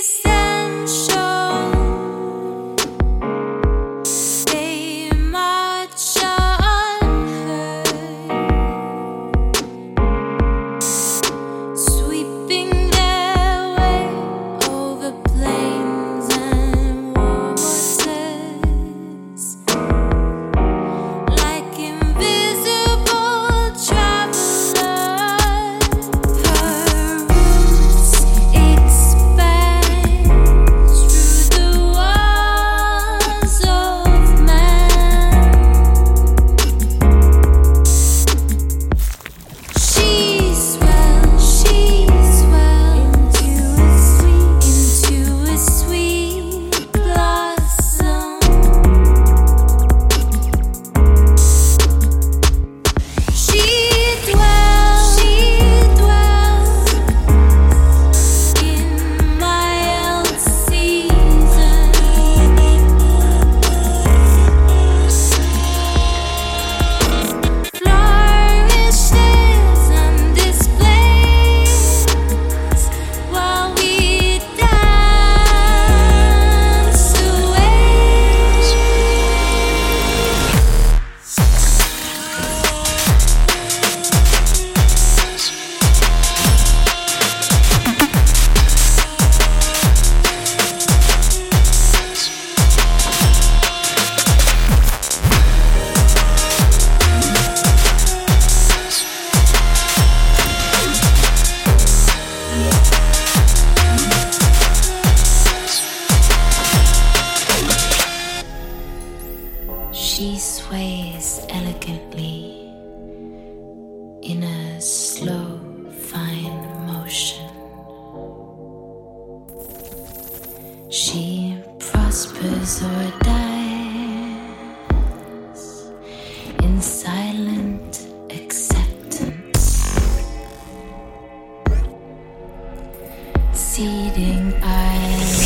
said in a slow, fine motion. She prospers or dies in silent acceptance, seeding eyes.